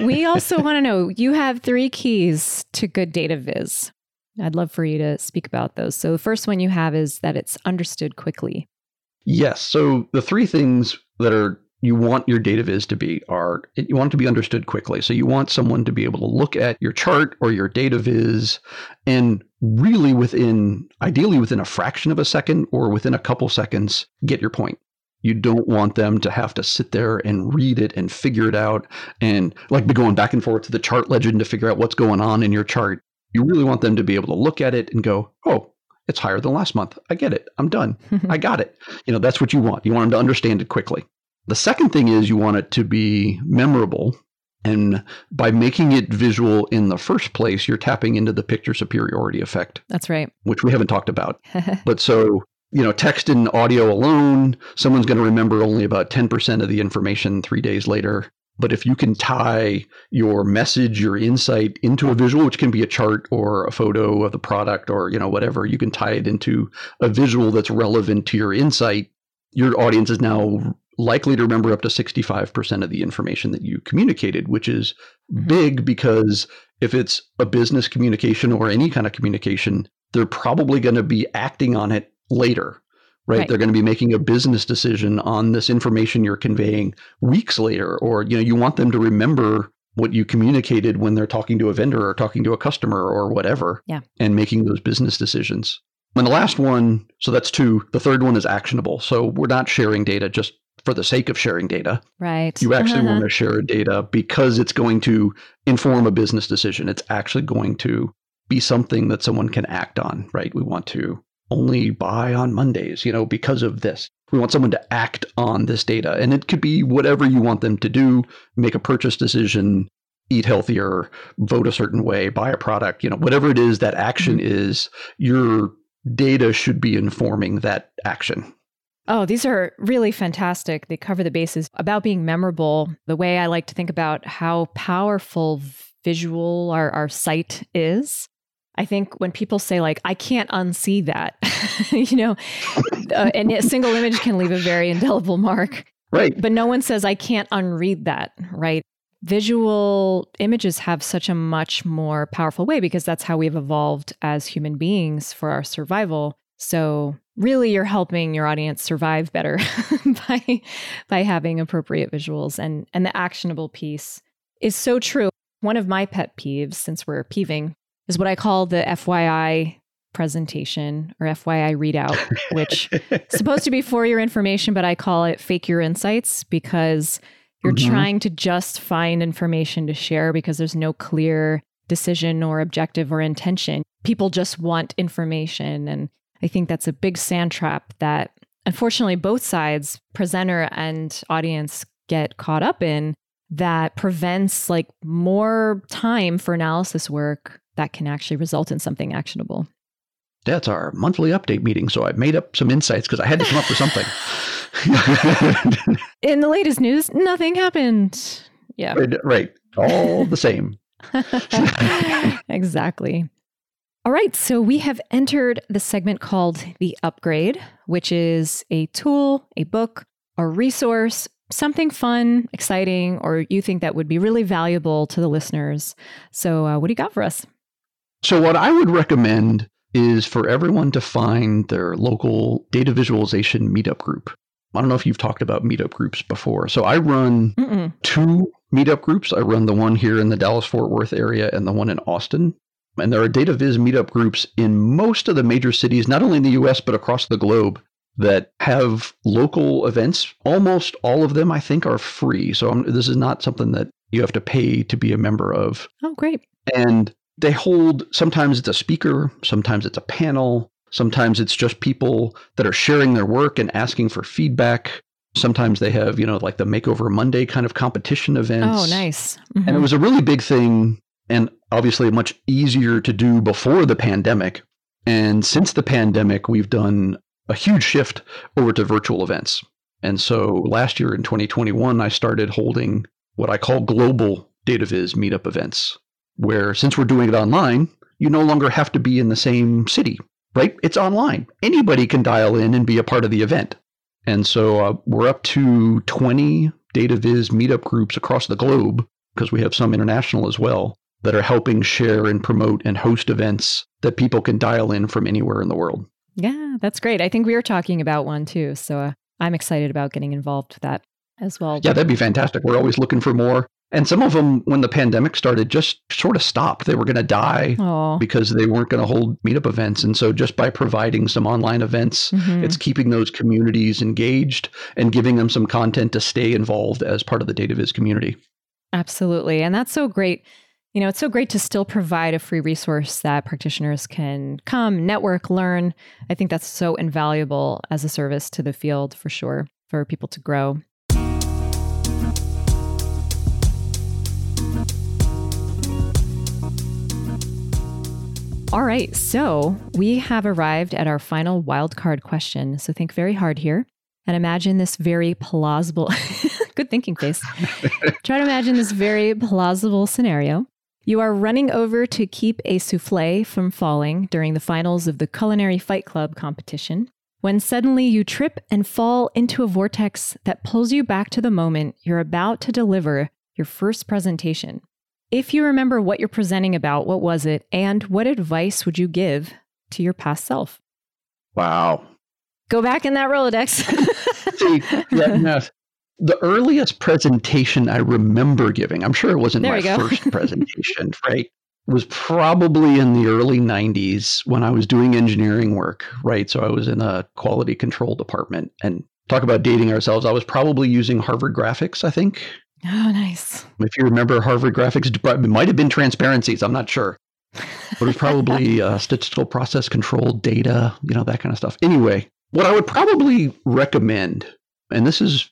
Speaker 1: We also [LAUGHS] want to know you have three keys to good data viz. I'd love for you to speak about those. So the first one you have is that it's understood quickly.
Speaker 3: Yes. So the three things that are you want your data viz to be are you want it to be understood quickly. So you want someone to be able to look at your chart or your data viz and really within ideally within a fraction of a second or within a couple seconds get your point. You don't want them to have to sit there and read it and figure it out and like be going back and forth to the chart legend to figure out what's going on in your chart. You really want them to be able to look at it and go, "Oh, it's higher than last month. I get it. I'm done. [LAUGHS] I got it." You know, that's what you want. You want them to understand it quickly. The second thing is you want it to be memorable. And by making it visual in the first place, you're tapping into the picture superiority effect,
Speaker 1: That's right.
Speaker 3: which we haven't talked about. [LAUGHS] But so, you know, text and audio alone, someone's going to remember only about 10% of the information three days later. But if you can tie your message, your insight into a visual, which can be a chart or a photo of the product or, you know, whatever, you can tie it into a visual that's relevant to your insight, your audience is now likely to remember up to 65% of the information that you communicated, which is mm-hmm. big because if it's a business communication or any kind of communication, they're probably going to be acting on it later, right?
Speaker 1: Right.
Speaker 3: They're going to be making a business decision on this information you're conveying weeks later, or you know, you want them to remember what you communicated when they're talking to a vendor or talking to a customer or whatever,
Speaker 1: Yeah.
Speaker 3: and making those business decisions. And the last one, so that's two. The third one is actionable. So we're not sharing data just for the sake of sharing data.
Speaker 1: Right.
Speaker 3: You actually [LAUGHS]
Speaker 1: Uh-huh.
Speaker 3: want to share data because it's going to inform a business decision. It's actually going to be something that someone can act on, right? We want to only buy on Mondays, you know, because of this. We want someone to act on this data. And it could be whatever you want them to do, make a purchase decision, eat healthier, vote a certain way, buy a product, you know, whatever it is that action mm-hmm. is, your data should be informing that action.
Speaker 1: Oh, these are really fantastic. They cover the bases about being memorable. The way I like to think about how powerful visual our, our site is. I think when people say like I can't unsee that, [LAUGHS] you know, uh, and a single image can leave a very indelible mark.
Speaker 3: Right.
Speaker 1: But no one says I can't unread that, right? Visual images have such a much more powerful way because that's how we've evolved as human beings for our survival. So really you're helping your audience survive better [LAUGHS] by by having appropriate visuals and and the actionable piece is so true. One of my pet peeves since we're peeving is what I call the FYI presentation or FYI readout, which is [LAUGHS] supposed to be for your information, but I call it fake your insights because you're mm-hmm. trying to just find information to share because there's no clear decision or objective or intention. People just want information. And I think that's a big sand trap that unfortunately both sides, presenter and audience, get caught up in that prevents like more time for analysis work that can actually result in something actionable.
Speaker 3: That's our monthly update meeting. So I made up some insights because I had to come up with something. [LAUGHS]
Speaker 1: in the latest news, nothing happened. Yeah.
Speaker 3: Right. right. All the same. [LAUGHS]
Speaker 1: exactly. All right, so we have entered the segment called the upgrade, which is a tool, a book, a resource, something fun, exciting, or you think that would be really valuable to the listeners. So, uh, what do you got for us?
Speaker 3: So, what I would recommend is for everyone to find their local data visualization meetup group. I don't know if you've talked about meetup groups before. So, I run Mm-mm. two meetup groups. I run the one here in the Dallas Fort Worth area and the one in Austin. And there are data viz meetup groups in most of the major cities, not only in the US, but across the globe, that have local events. Almost all of them, I think, are free. So I'm, this is not something that you have to pay to be a member of.
Speaker 1: Oh, great.
Speaker 3: And they hold sometimes it's a speaker, sometimes it's a panel, sometimes it's just people that are sharing their work and asking for feedback. Sometimes they have, you know, like the Makeover Monday kind of competition events.
Speaker 1: Oh, nice.
Speaker 3: Mm-hmm. And it mm-hmm. was a really big thing and obviously much easier to do before the pandemic. And since the pandemic, we've done a huge shift over to virtual events. And so last year in 2021, I started holding what I call global DataViz meetup events, where since we're doing it online, you no longer have to be in the same city, right? It's online. Anybody can dial in and be a part of the event. And so uh, we're up to 20 DataViz meetup groups across the globe because we have some international as well that are helping share and promote and host events that people can dial in from anywhere in the world.
Speaker 1: Yeah, that's great. I think we were talking about one too. So uh, I'm excited about getting involved with that as well.
Speaker 3: Yeah, that'd be fantastic. We're always looking for more. And some of them, when the pandemic started, just sort of stopped. They were going to die Aww. because they weren't going to hold meetup events. And so, just by providing some online events, mm-hmm. it's keeping those communities engaged and giving them some content to stay involved as part of the DataViz community.
Speaker 1: Absolutely. And that's so great you know, it's so great to still provide a free resource that practitioners can come, network, learn. I think that's so invaluable as a service to the field for sure, for people to grow. All right, so we have arrived at our final wildcard question. So think very hard here and imagine this very plausible, [LAUGHS] good thinking face. [LAUGHS] Try to imagine this very plausible scenario you are running over to keep a souffle from falling during the finals of the Culinary Fight Club competition when suddenly you trip and fall into a vortex that pulls you back to the moment you're about to deliver your first presentation. If you remember what you're presenting about, what was it, and what advice would you give to your past self?
Speaker 3: Wow.
Speaker 1: Go back in that Rolodex. [LAUGHS]
Speaker 3: See, yes the earliest presentation I remember giving, I'm sure it wasn't there my first [LAUGHS] presentation, right? Was probably in the early 90s when I was doing engineering work, right? So I was in a quality control department and talk about dating ourselves. I was probably using Harvard Graphics, I think.
Speaker 1: Oh, nice.
Speaker 3: If you remember Harvard Graphics, it might have been transparencies. I'm not sure. But it was probably [LAUGHS] uh, statistical process control data, you know, that kind of stuff. Anyway, what I would probably recommend, and this is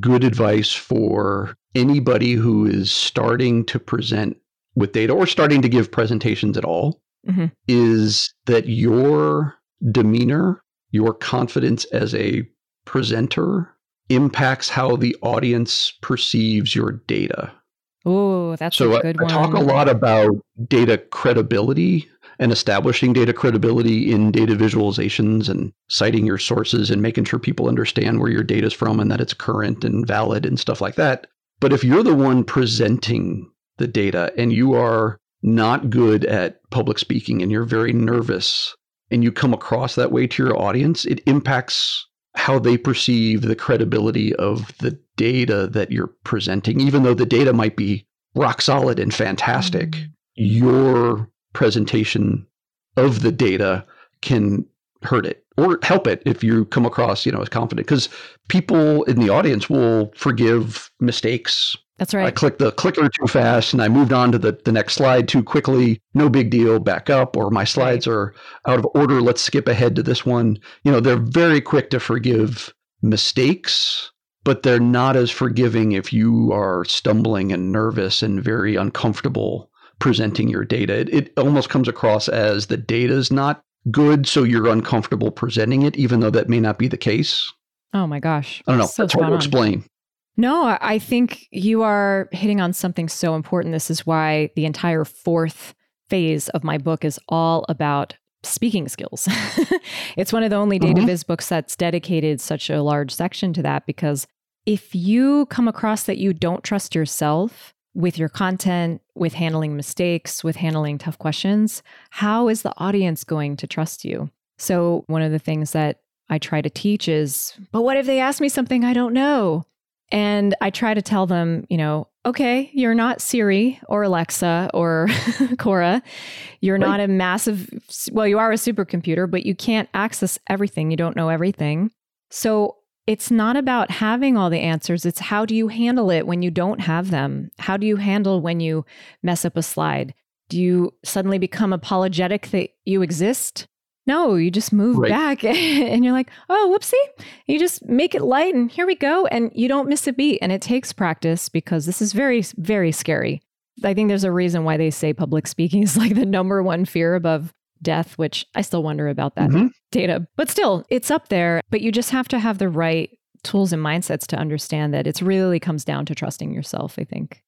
Speaker 3: good advice for anybody who is starting to present with data or starting to give presentations at all mm-hmm. is that your demeanor, your confidence as a presenter impacts how the audience perceives your data.
Speaker 1: Oh, that's so a good
Speaker 3: I,
Speaker 1: one.
Speaker 3: I talk a lot about data credibility and establishing data credibility in data visualizations and citing your sources and making sure people understand where your data is from and that it's current and valid and stuff like that. But if you're the one presenting the data and you are not good at public speaking and you're very nervous and you come across that way to your audience, it impacts how they perceive the credibility of the data that you're presenting. Even though the data might be rock solid and fantastic, mm-hmm. your presentation of the data can hurt it or help it if you come across, you know, as confident. Because people in the audience will forgive mistakes
Speaker 1: that's right. I
Speaker 3: clicked the clicker too fast and I moved on to the, the next slide too quickly. No big deal, back up, or my slides are out of order. Let's skip ahead to this one. You know, they're very quick to forgive mistakes, but they're not as forgiving if you are stumbling and nervous and very uncomfortable presenting your data. It, it almost comes across as the data is not good, so you're uncomfortable presenting it, even though that may not be the case.
Speaker 1: Oh my gosh.
Speaker 3: I don't know. So it's hard to explain.
Speaker 1: No, I think you are hitting on something so important. This is why the entire fourth phase of my book is all about speaking skills. [LAUGHS] it's one of the only data mm-hmm. viz books that's dedicated such a large section to that because if you come across that you don't trust yourself with your content, with handling mistakes, with handling tough questions, how is the audience going to trust you? So, one of the things that I try to teach is, but what if they ask me something I don't know? And I try to tell them, you know, okay, you're not Siri or Alexa or [LAUGHS] Cora. You're right. not a massive, well, you are a supercomputer, but you can't access everything. You don't know everything. So it's not about having all the answers. It's how do you handle it when you don't have them? How do you handle when you mess up a slide? Do you suddenly become apologetic that you exist? No, you just move right. back [LAUGHS] and you're like, oh, whoopsie. You just make it light and here we go. And you don't miss a beat. And it takes practice because this is very, very scary. I think there's a reason why they say public [LAUGHS] speaking is like the number one fear above death, which I still wonder about that mm-hmm. data. But still, it's up there. But you just have to have the right tools and mindsets to understand that it really comes down to trusting yourself, I think.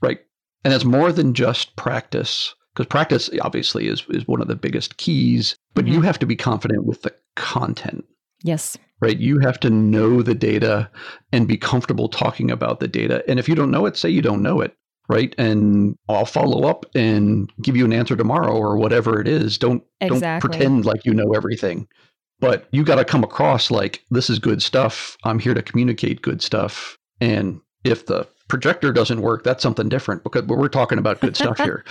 Speaker 3: Right. And it's more than just practice because practice obviously is is one of the biggest keys but mm-hmm. you have to be confident with the content.
Speaker 1: Yes.
Speaker 3: Right? You have to know the data and be comfortable talking about the data. And if you don't know it say you don't know it right? And i'll follow up and give you an answer tomorrow or whatever it is. Don't exactly. don't pretend like you know everything. But you got to come across like this is good stuff. I'm here to communicate good stuff. And if the projector doesn't work that's something different because we're talking about good stuff [LAUGHS] here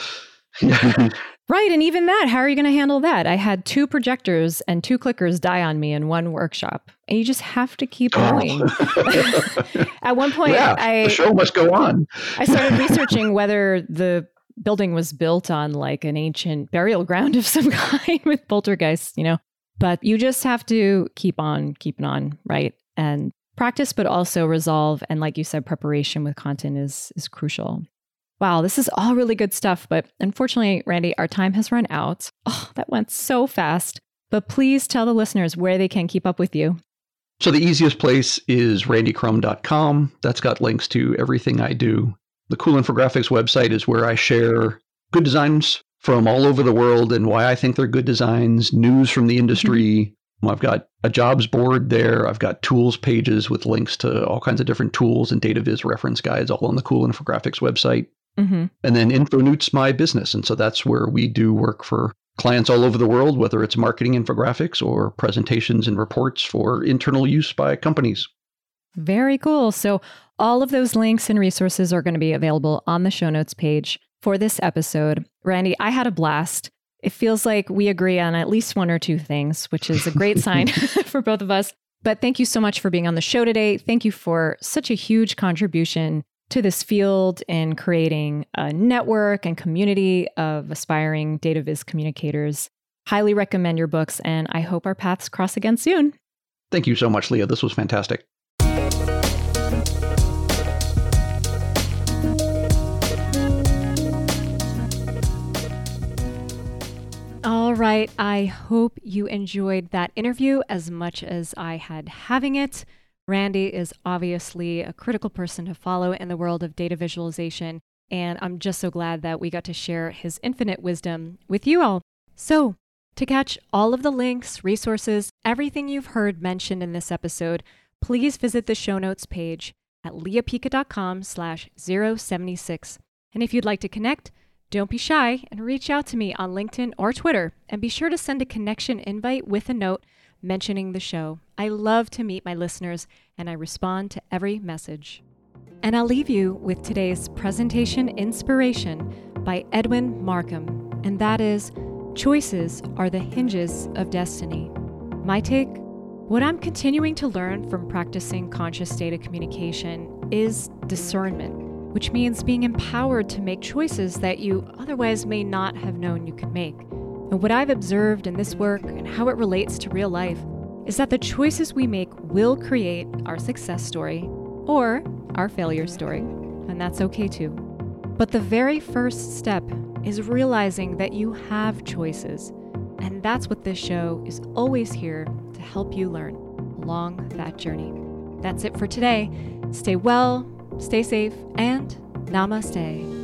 Speaker 3: [LAUGHS]
Speaker 1: right. And even that, how are you going to handle that? I had two projectors and two clickers die on me in one workshop. And you just have to keep oh. going. [LAUGHS] At one point,
Speaker 3: yeah,
Speaker 1: I,
Speaker 3: the show must go on.
Speaker 1: I started researching whether the building was built on like an ancient burial ground of some [LAUGHS] kind with poltergeists, you know. But you just have to keep on keeping on, right? And practice, but also resolve. And like you said, preparation with content is is crucial. Wow, this is all really good stuff, but unfortunately, Randy, our time has run out. Oh, that went so fast. But please tell the listeners where they can keep up with you.
Speaker 3: So the easiest place is randykrum.com. That's got links to everything I do. The Cool Infographics website is where I share good designs from all over the world and why I think they're good designs, news from the industry. Mm-hmm. I've got a jobs board there. I've got tools pages with links to all kinds of different tools and data viz reference guides all on the Cool Infographics website. Mm-hmm. And then InfoNewt's my business. And so that's where we do work for clients all over the world, whether it's marketing infographics or presentations and reports for internal use by companies.
Speaker 1: Very cool. So, all of those links and resources are going to be available on the show notes page for this episode. Randy, I had a blast. It feels like we agree on at least one or two things, which is a great sign [LAUGHS] [LAUGHS] for both of us. But thank you so much for being on the show today. Thank you for such a huge contribution to this field in creating a network and community of aspiring data viz communicators. Highly recommend your books, and I hope our paths cross again soon.
Speaker 3: Thank you so much, Lea. This was fantastic.
Speaker 1: All right. I hope you enjoyed that interview as much as I had having it. Randy is obviously a critical person to follow in the world of data visualization, and I'm just so glad that we got to share his infinite wisdom with you all. So, to catch all of the links, resources, everything you've heard mentioned in this episode, please visit the show notes page at leapica.com slash 076. And if you'd like to connect, don't be shy and reach out to me on LinkedIn or Twitter, and be sure to send a connection invite with a note mentioning the show. I love to meet my listeners, and I respond to every message. And I'll leave you with today's presentation inspiration by Edwin Markham, and that is Choices are the hinges of destiny. My take? What I'm continuing to learn from practicing conscious data communication is discernment which means being empowered to make choices that you otherwise may not have known you could make. And what I've observed in this work and how it relates to real life is that the choices we make will create our success story or our failure story, and that's okay too. But the very first step is realizing that you have choices, and that's what this show is always here to help you learn along that journey. That's it for today. Stay well, Stay safe and namaste.